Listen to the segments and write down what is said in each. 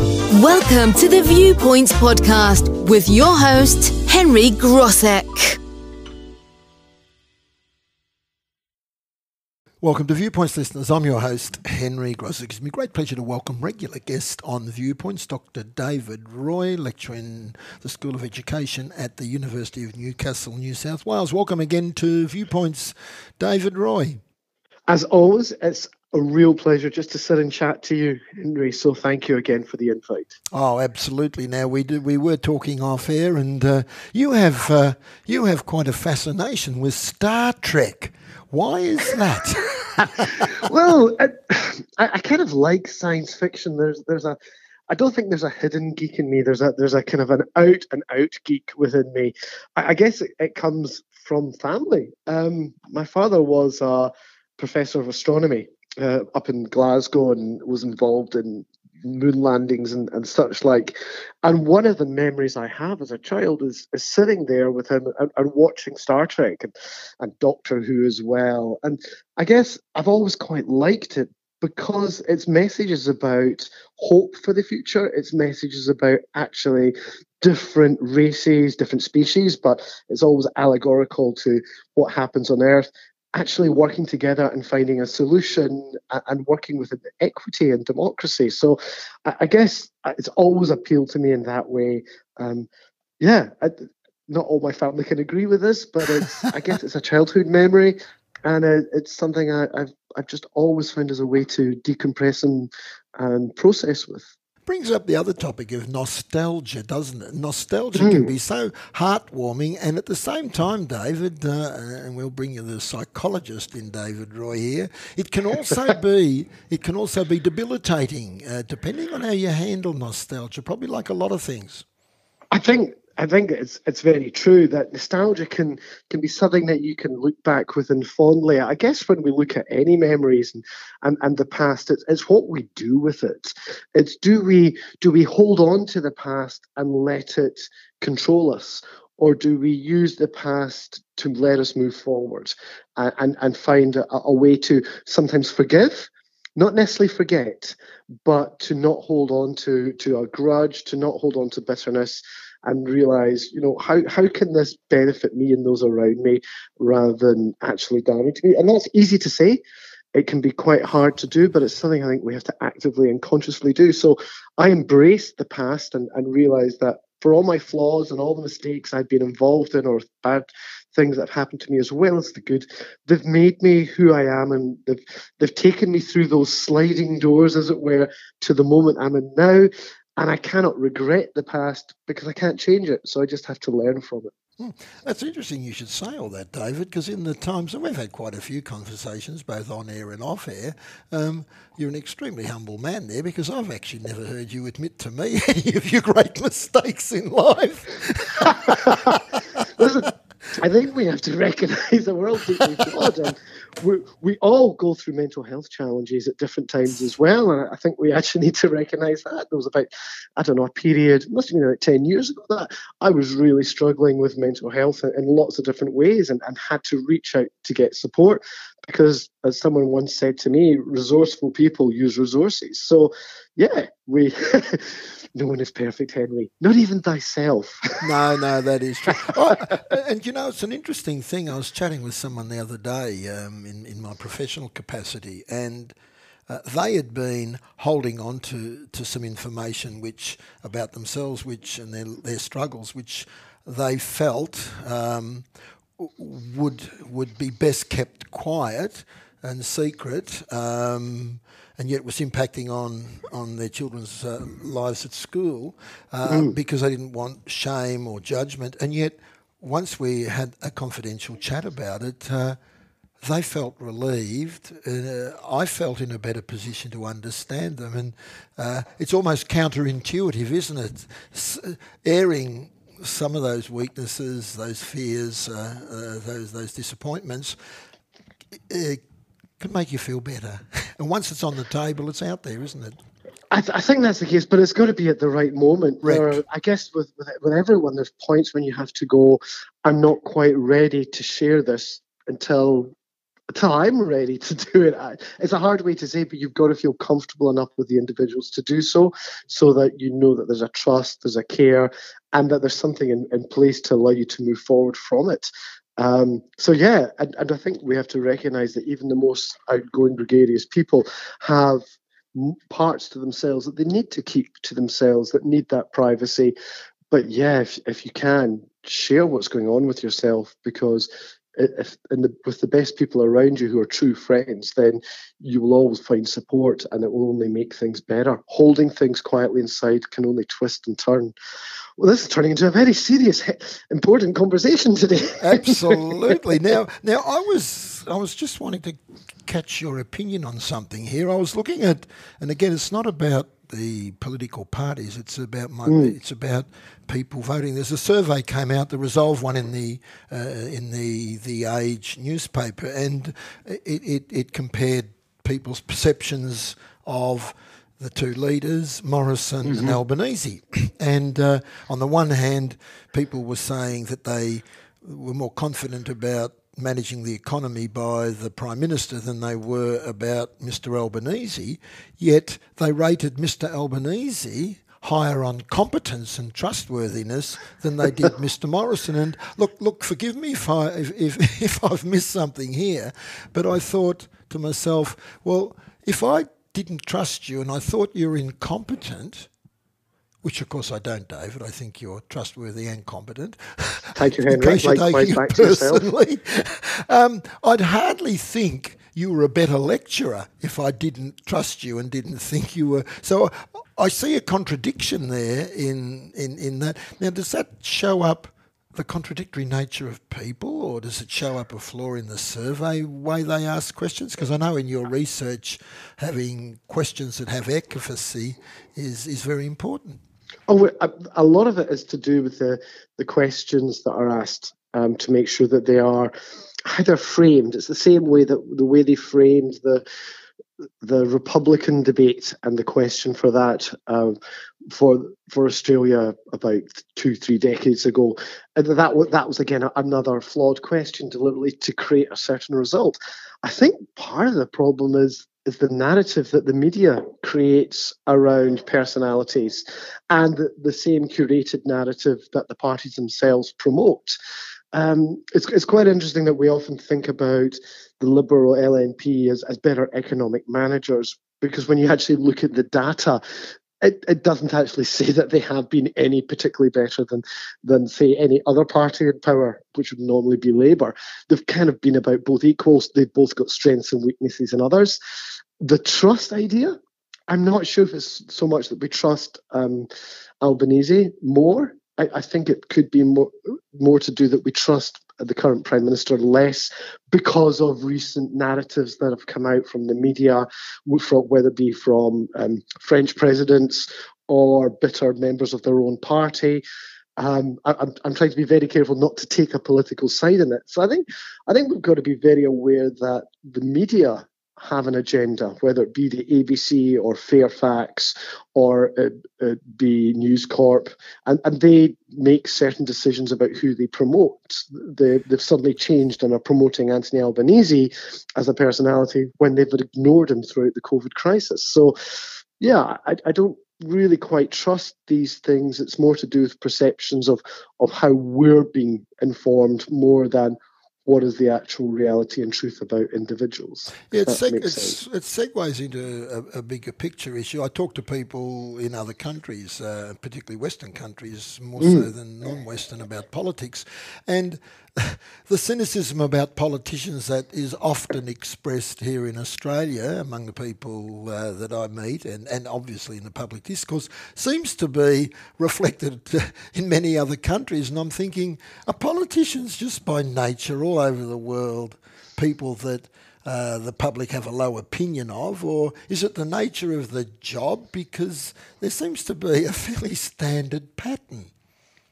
Welcome to the Viewpoints Podcast with your host, Henry Grosek. Welcome to Viewpoints, listeners. I'm your host, Henry Grosek. gives me great pleasure to welcome regular guest on Viewpoints, Dr. David Roy, lecturer in the School of Education at the University of Newcastle, New South Wales. Welcome again to Viewpoints, David Roy. As always, it's a real pleasure just to sit and chat to you, Henry. So thank you again for the invite. Oh, absolutely. Now we did, we were talking off air, and uh, you have uh, you have quite a fascination with Star Trek. Why is that? well, I, I, kind of like science fiction. There's there's a I don't think there's a hidden geek in me. There's a there's a kind of an out and out geek within me. I, I guess it, it, comes from family. Um, my father was a professor of astronomy uh, up in Glasgow and was involved in moon landings and, and such like. And one of the memories I have as a child is, is sitting there with him and, and watching Star Trek and, and Doctor Who as well. And I guess I've always quite liked it because its message is about hope for the future. Its message is about actually different races, different species, but it's always allegorical to what happens on Earth actually working together and finding a solution and working with equity and democracy. So I guess uh, it's always appealed to me in that way. Um, yeah, I, not all my family can agree with this, but it's I guess it's a childhood memory, and it's something I, have I've just always found as a way to decompress and and process with brings up the other topic of nostalgia, doesn't it? Nostalgia mm. can be so heartwarming, and at the same time, David, uh, and we'll bring you the psychologist in David Roy here. It can also be it can also be debilitating, uh, depending on how you handle nostalgia. Probably like a lot of things. I think I think it's it's very true that nostalgia can can be something that you can look back within fondly. I guess when we look at any memories and, and, and the past, it's, it's what we do with it. It's do we do we hold on to the past and let it control us, or do we use the past to let us move forward and and, and find a, a way to sometimes forgive not necessarily forget, but to not hold on to to a grudge, to not hold on to bitterness, and realize, you know, how, how can this benefit me and those around me rather than actually damage me? And that's easy to say. It can be quite hard to do, but it's something I think we have to actively and consciously do. So I embrace the past and, and realize that for all my flaws and all the mistakes I've been involved in or bad things that have happened to me as well as the good, they've made me who I am and they've they've taken me through those sliding doors, as it were, to the moment I'm in now and I cannot regret the past because I can't change it. So I just have to learn from it. Hmm. That's interesting you should say all that, David, because in the times, and we've had quite a few conversations, both on air and off air, um, you're an extremely humble man there because I've actually never heard you admit to me any of your great mistakes in life. Listen, I think we have to recognise that we're all deeply flawed and we, we all go through mental health challenges at different times as well. And I think we actually need to recognise that. There was about, I don't know, a period, must have been about 10 years ago that I was really struggling with mental health in, in lots of different ways and, and had to reach out to get support because, as someone once said to me, resourceful people use resources. So, yeah, we. no one is perfect, Henry. Not even thyself. no, no, that is true. oh, and you know, it's an interesting thing. I was chatting with someone the other day um, in in my professional capacity, and. Uh, they had been holding on to, to some information which about themselves, which and their their struggles, which they felt um, would would be best kept quiet and secret. Um, and yet was impacting on on their children's uh, lives at school uh, mm. because they didn't want shame or judgment. And yet, once we had a confidential chat about it, uh, they felt relieved. Uh, I felt in a better position to understand them, and uh, it's almost counterintuitive, isn't it? S- airing some of those weaknesses, those fears, uh, those those disappointments can make you feel better. And once it's on the table, it's out there, isn't it? I, th- I think that's the case, but it's got to be at the right moment. Where I guess with, with with everyone, there's points when you have to go. I'm not quite ready to share this until until I'm ready to do it. It's a hard way to say, but you've got to feel comfortable enough with the individuals to do so, so that you know that there's a trust, there's a care, and that there's something in, in place to allow you to move forward from it. Um, so yeah, and, and I think we have to recognise that even the most outgoing, gregarious people have parts to themselves that they need to keep to themselves, that need that privacy. But yeah, if, if you can, share what's going on with yourself because if the, with the best people around you who are true friends, then you will always find support and it will only make things better. Holding things quietly inside can only twist and turn. Well, this is turning into a very serious, important conversation today. Absolutely. now, now I was I was just wanting to catch your opinion on something here. I was looking at, and again, it's not about the political parties. It's about my, mm. it's about people voting. There's a survey came out, the Resolve one in the uh, in the the Age newspaper, and it, it, it compared people's perceptions of the two leaders, Morrison mm-hmm. and Albanese. And uh, on the one hand, people were saying that they were more confident about managing the economy by the Prime Minister than they were about Mr Albanese, yet they rated Mr Albanese higher on competence and trustworthiness than they did Mr Morrison. And look, look, forgive me if, I, if, if, if I've missed something here, but I thought to myself, well, if I didn't trust you and I thought you were incompetent, which of course I don't, David. I think you're trustworthy and competent. Thank you, Henry. case you personally. Um, I'd hardly think you were a better lecturer if I didn't trust you and didn't think you were. So I see a contradiction there in, in, in that. Now, does that show up the contradictory nature of people, or does it show up a flaw in the survey way they ask questions? Because I know in your research, having questions that have efficacy is, is very important. Oh, a, a, lot of it is to do with the, the questions that are asked um, to make sure that they are how they're framed. It's the same way that the way they framed the the Republican debate and the question for that uh, for for Australia about two three decades ago, and that that was again another flawed question deliberately to create a certain result. I think part of the problem is is the narrative that the media creates around personalities and the, the same curated narrative that the parties themselves promote. Um, it's, it's quite interesting that we often think about the Liberal LNP as, as better economic managers because when you actually look at the data, it, it doesn't actually say that they have been any particularly better than than say any other party in power, which would normally be Labor. They've kind of been about both equals. They've both got strengths and weaknesses in others. The trust idea, I'm not sure if it's so much that we trust um, Albanese more. I, I think it could be more more to do that we trust the current prime minister less because of recent narratives that have come out from the media, whether it be from um, French presidents or bitter members of their own party. Um, I, am I'm trying to be very careful not to take a political side in it. So I think I think we've got to be very aware that the media have an agenda, whether it be the ABC or Fairfax or it, it be News Corp, and, and they make certain decisions about who they promote. They, they've suddenly changed and are promoting Anthony Albanese as a personality when they've ignored him throughout the COVID crisis. So, yeah, I, I don't really quite trust these things. It's more to do with perceptions of of how we're being informed more than what is the actual reality and truth about individuals. Yeah, it's seg- it's, it segues into a, a, bigger picture issue. I talk to people in other countries, uh, particularly Western countries, more mm. so than non-Western, about politics, and the cynicism about politicians that is often expressed here in Australia among the people uh, that I meet, and, and obviously in the public discourse, seems to be reflected in many other countries. And I'm thinking, are politicians just by nature all over the world people that uh, the public have a low opinion of, or is it the nature of the job? Because there seems to be a fairly standard pattern.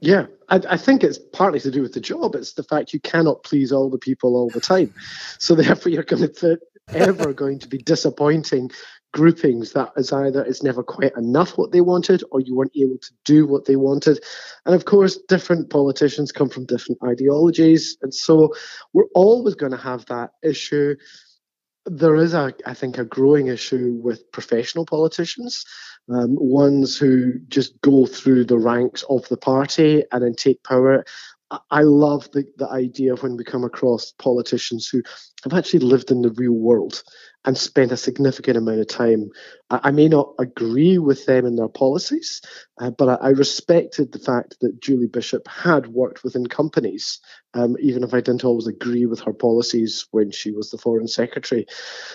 Yeah, I, I, think it's partly to do with the job. It's the fact you cannot please all the people all the time. So therefore, you're going to ever going to be disappointing groupings that is either it's never quite enough what they wanted or you weren't able to do what they wanted. And of course, different politicians come from different ideologies. And so we're always going to have that issue. There is, a, I think, a growing issue with professional politicians, um, ones who just go through the ranks of the party and then take power. I love the, the idea when we come across politicians who have actually lived in the real world and spent a significant amount of time. I, I may not agree with them in their policies, uh, but I, I, respected the fact that Julie Bishop had worked within companies, um, even if I didn't always agree with her policies when she was the Foreign Secretary.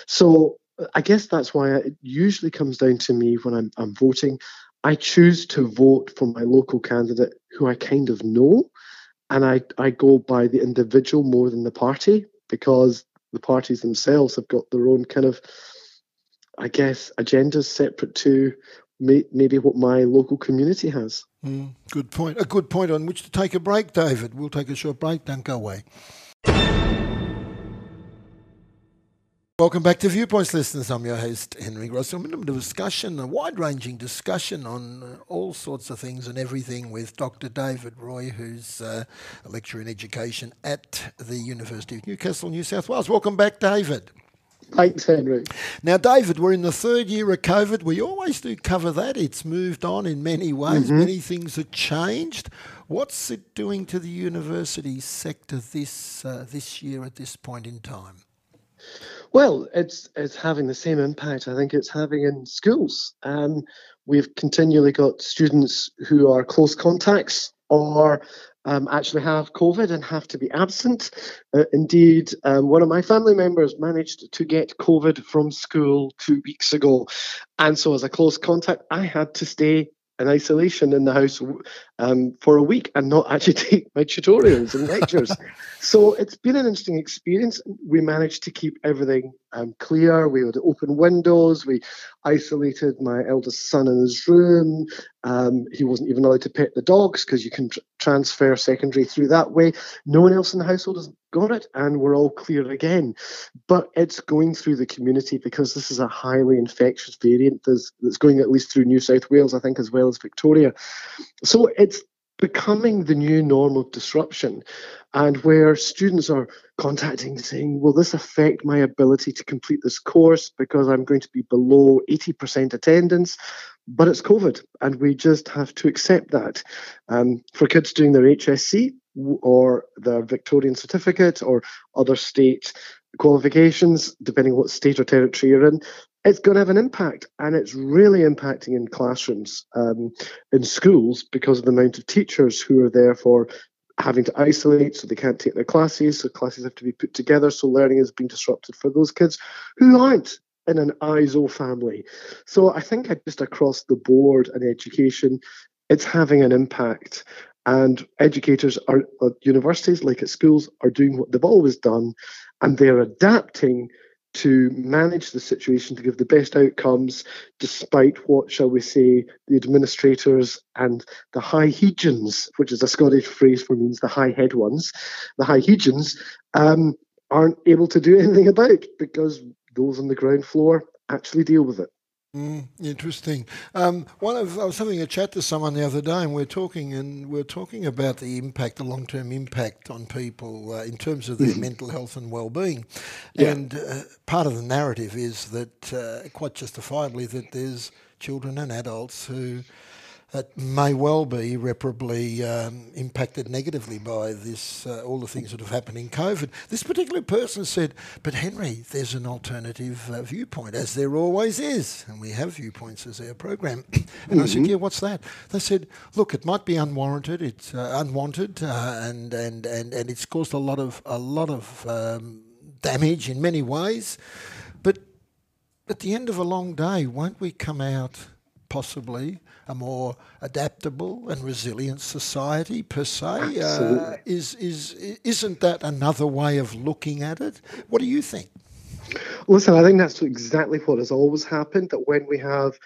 So I guess that's why it usually comes down to me when I'm, I'm voting. I choose to vote for my local candidate who I kind of know and I, I go by the individual more than the party because the parties themselves have got their own kind of, I guess, agendas separate to may, maybe what my local community has. Mm, good point. A good point on which to take a break, David. We'll take a short break. Don't go away. Welcome back to Viewpoints, listeners. I'm your host, Henry Gross. I'm in a discussion, a wide ranging discussion on uh, all sorts of things and everything with Dr. David Roy, who's uh, a lecturer in education at the University of Newcastle, New South Wales. Welcome back, David. Thanks, Henry. Now, David, we're in the third year of COVID. We always do cover that. It's moved on in many ways, mm-hmm. many things have changed. What's it doing to the university sector this, uh, this year at this point in time? Well, it's it's having the same impact. I think it's having in schools. Um, we've continually got students who are close contacts or um, actually have COVID and have to be absent. Uh, indeed, um, one of my family members managed to get COVID from school two weeks ago. And so, as a close contact, I had to stay in isolation in the house um, for a week and not actually take my tutorials and lectures. so it's been an interesting experience. We managed to keep everything um, clear. We had open windows. We isolated my eldest son in his room. Um, he wasn't even allowed to pet the dogs because you can tr- transfer secondary through that way. No one else in the household has got it, and we're all clear again. But it's going through the community because this is a highly infectious variant that's, that's going at least through New South Wales, I think, as well as Victoria. So it's becoming the new norm of disruption and where students are contacting saying will this affect my ability to complete this course because i'm going to be below 80% attendance? But it's covid and we just have to accept that. Um, for kids doing their hsc or their victorian certificate or other state qualifications depending what state or territory you're in it's going to have an impact, and it's really impacting in classrooms, um, in schools, because of the amount of teachers who are therefore having to isolate, so they can't take their classes, so classes have to be put together, so learning is being disrupted for those kids who aren't in an ISO family. So I think just across the board in education, it's having an impact. And educators are at universities, like at schools, are doing what they've always done, and they're adapting to manage the situation to give the best outcomes, despite what, shall we say, the administrators and the high heid yins, which is a Scottish phrase for means the high head ones, the high heid yins, um, aren't able to do anything about because those on the ground floor actually deal with it. Mm, interesting. Um, one of I was having a chat to someone the other day, and we're talking, and we're talking about the impact, the long-term impact on people uh, in terms of their mm. mental health and well-being. Yeah. And uh, part of the narrative is that, uh, quite justifiably, that there's children and adults who that may well be irreparably um, impacted negatively by this, uh, all the things that have happened in COVID. This particular person said, But Henry, there's an alternative uh, viewpoint, as there always is. And we have viewpoints as our program. and mm-hmm. I said, mm-hmm. Yeah, what's that? They said, Look, it might be unwarranted, it's uh, unwanted, uh, and, and, and, and it's caused a lot of, a lot of um, damage in many ways. But at the end of a long day, won't we come out possibly? A more adaptable and resilient society per se? Uh, is is isn't that another way of looking at it? What do you think? Listen, I think that's exactly what has always happened. That when we have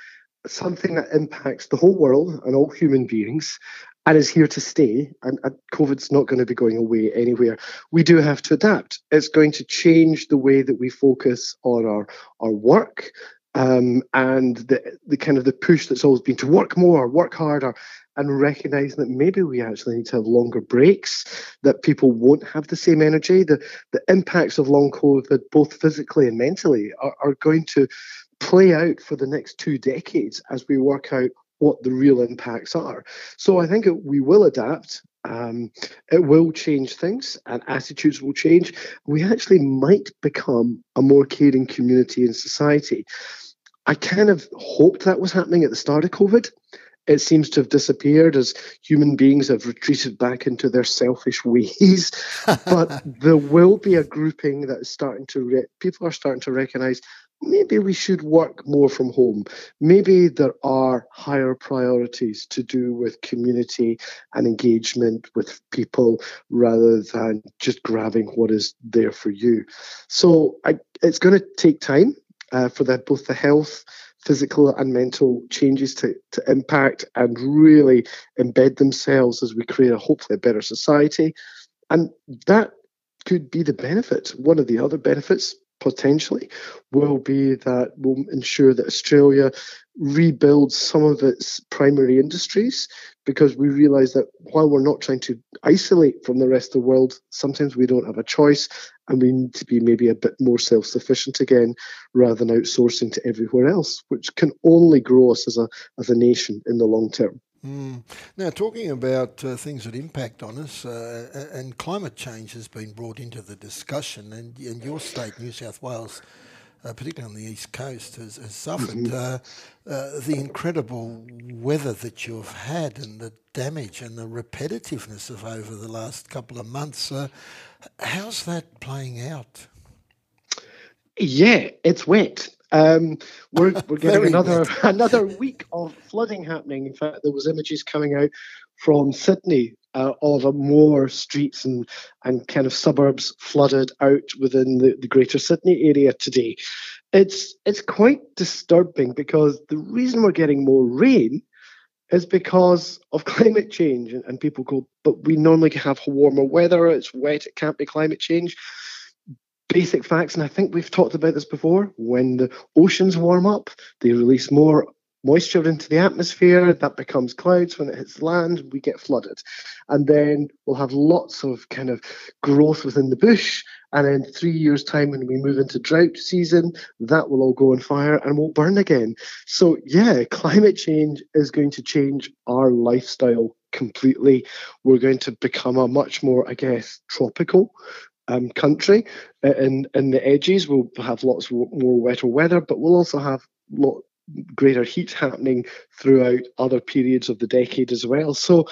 something that impacts the whole world and all human beings, and is here to stay, and, and, COVID's not going to be going away anywhere. We do have to adapt. It's going to change the way that we focus on our, our work, um, and the the kind of the push that's always been to work more, work harder, and recognizing that maybe we actually need to have longer breaks, that people won't have the same energy. The the impacts of long COVID, both physically and mentally, are, are going to play out for the next two decades as we work out what the real impacts are. So I think we will adapt. Um, it will change things and attitudes will change. We actually might become a more caring community and society. I kind of hoped that was happening at the start of COVID. It seems to have disappeared as human beings have retreated back into their selfish ways. but there will be a grouping that is starting to, re- people are starting to recognize maybe we should work more from home. Maybe there are higher priorities to do with community and engagement with people rather than just grabbing what is there for you. So I, it's going to take time uh, for the, both the health, physical and mental changes to, to impact and really embed themselves as we create a hopefully a better society. And that could be the benefit. One of the other benefits potentially will be that will ensure that Australia rebuilds some of its primary industries because we realize that while we're not trying to isolate from the rest of the world, sometimes we don't have a choice and we need to be maybe a bit more self sufficient again rather than outsourcing to everywhere else, which can only grow us as a, as a nation in the long term. Mm. Now, talking about uh, things that impact on us, uh, and climate change has been brought into the discussion, and, and your state, New South Wales, uh, particularly on the east coast, has, has suffered. Mm-hmm. Uh, uh, the incredible weather that you've had, and the damage and the repetitiveness of over the last couple of months, uh, how's that playing out? Yeah, it's wet. Um, we're we're getting another another week of flooding happening. In fact, there was images coming out from Sydney uh, of more streets and and kind of suburbs flooded out within the, the Greater Sydney area today. It's it's quite disturbing because the reason we're getting more rain is because of climate change. And, and people go, but we normally have warmer weather. It's wet. It can't be climate change basic facts, and I think we've talked about this before. When the oceans warm up, they release more moisture into the atmosphere. That becomes clouds. When it hits land, we get flooded. And then we'll have lots of kind of growth within the bush. And in three years' time, when we move into drought season, that will all go on fire and won't burn again. So, yeah, climate change is going to change our lifestyle completely. We're going to become a much more, I guess, tropical um, country. In in the edges, we'll have lots more wetter weather, but we'll also have lot greater heat happening throughout other periods of the decade as well. So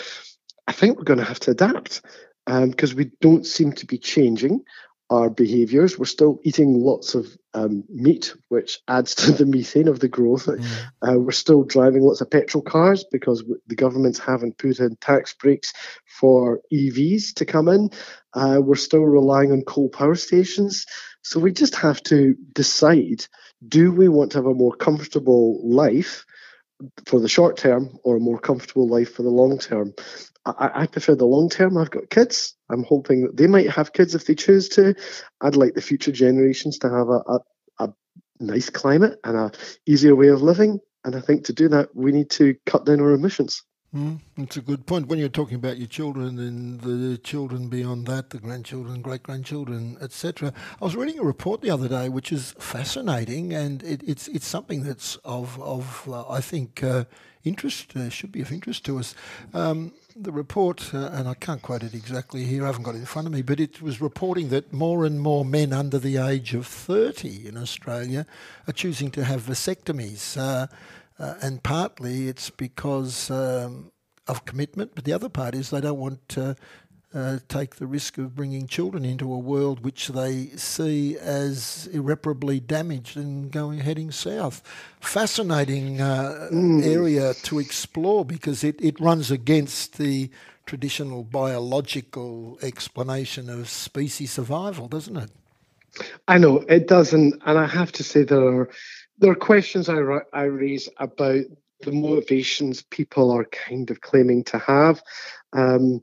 I think we're going to have to adapt because um, we don't seem to be changing our behaviors. We're still eating lots of um, meat, which adds to the methane of the growth. Mm. Uh, we're still driving lots of petrol cars because the governments haven't put in tax breaks for EVs to come in. Uh, we're still relying on coal power stations. So we just have to decide do we want to have a more comfortable life? For the short term, or a more comfortable life for the long term. I, I prefer the long term. I've got kids. I'm hoping that they might have kids if they choose to. I'd like the future generations to have a, a, a nice climate and a easier way of living. And I think to do that, we need to cut down our emissions. Mm, that's a good point. When you're talking about your children and the children beyond that, the grandchildren, great grandchildren, etc., I was reading a report the other day, which is fascinating, and it, it's it's something that's of of uh, I think uh, interest uh, should be of interest to us. Um, the report, uh, and I can't quote it exactly here, I haven't got it in front of me, but it was reporting that more and more men under the age of 30 in Australia are choosing to have vasectomies. Uh, and partly it's because um, of commitment, but the other part is they don't want to uh, take the risk of bringing children into a world which they see as irreparably damaged and going heading south. Fascinating uh, mm. area to explore because it, it runs against the traditional biological explanation of species survival, doesn't it? I know it doesn't, and I have to say there are there are questions I, I raise about the motivations people are kind of claiming to have. Um,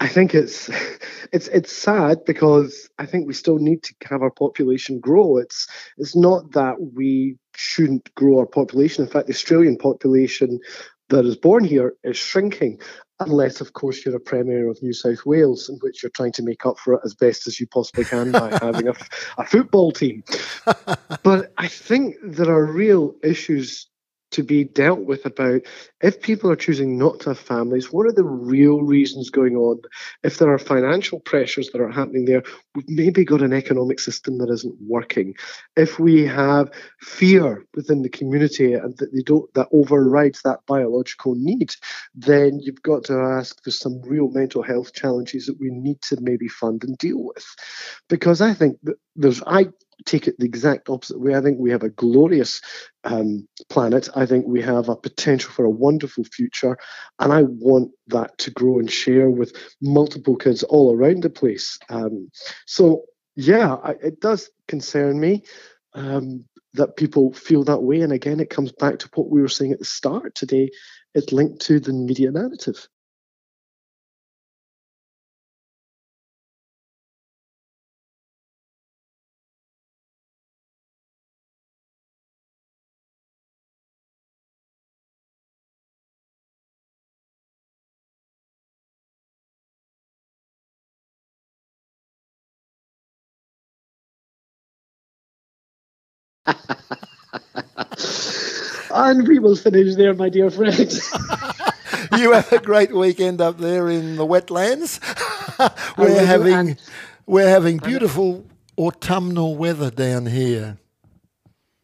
I think it's it's it's sad because I think we still need to have our population grow. It's it's not that we shouldn't grow our population. In fact, the Australian population that is born here is shrinking, unless, of course, you're a Premier of New South Wales, in which you're trying to make up for it as best as you possibly can by having a, a football team. but I think there are real issues to be dealt with about if people are choosing not to have families, what are the real reasons going on? If there are financial pressures that are happening there, we've maybe got an economic system that isn't working. If we have fear within the community and that they don't that overrides that biological need, then you've got to ask there's some real mental health challenges that we need to maybe fund and deal with. Because I think that there's I take it the exact opposite way. I think we have a glorious um, planet. I think we have a potential for a wonderful future. And I want that to grow and share with multiple kids all around the place. Um, so, yeah, I, it does concern me. Um, that people feel that way. And again, it comes back to what we were saying at the start today. It's linked to the media narrative. and we will finish there, my dear friends. you have a great weekend up there in the wetlands. we're having we're having beautiful autumnal weather down here.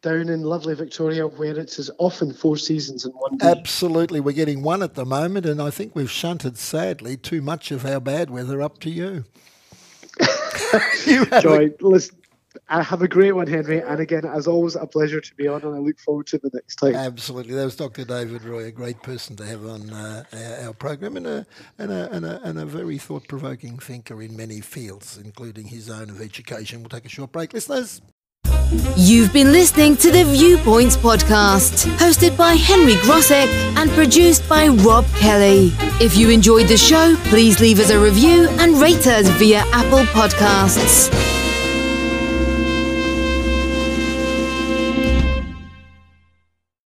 Down in lovely Victoria, where it is as often four seasons in one day. Absolutely, we're getting one at the moment, and I think we've shunted sadly too much of our bad weather up to you. you Joy, a- listen, have a great one, Henry. And again, as always, a pleasure to be on, and I look forward to the next time. Absolutely. That was Dr. David Roy, a great person to have on uh, our, our, program and a, and, a, and, a, and a very thought provoking thinker in many fields, including his own of education. We'll take a short break. Listeners. You've been listening to the Viewpoints podcast, hosted by Henry Grosek and produced by Rob Kelly. If you enjoyed the show, please leave us a review and rate us via Apple Podcasts.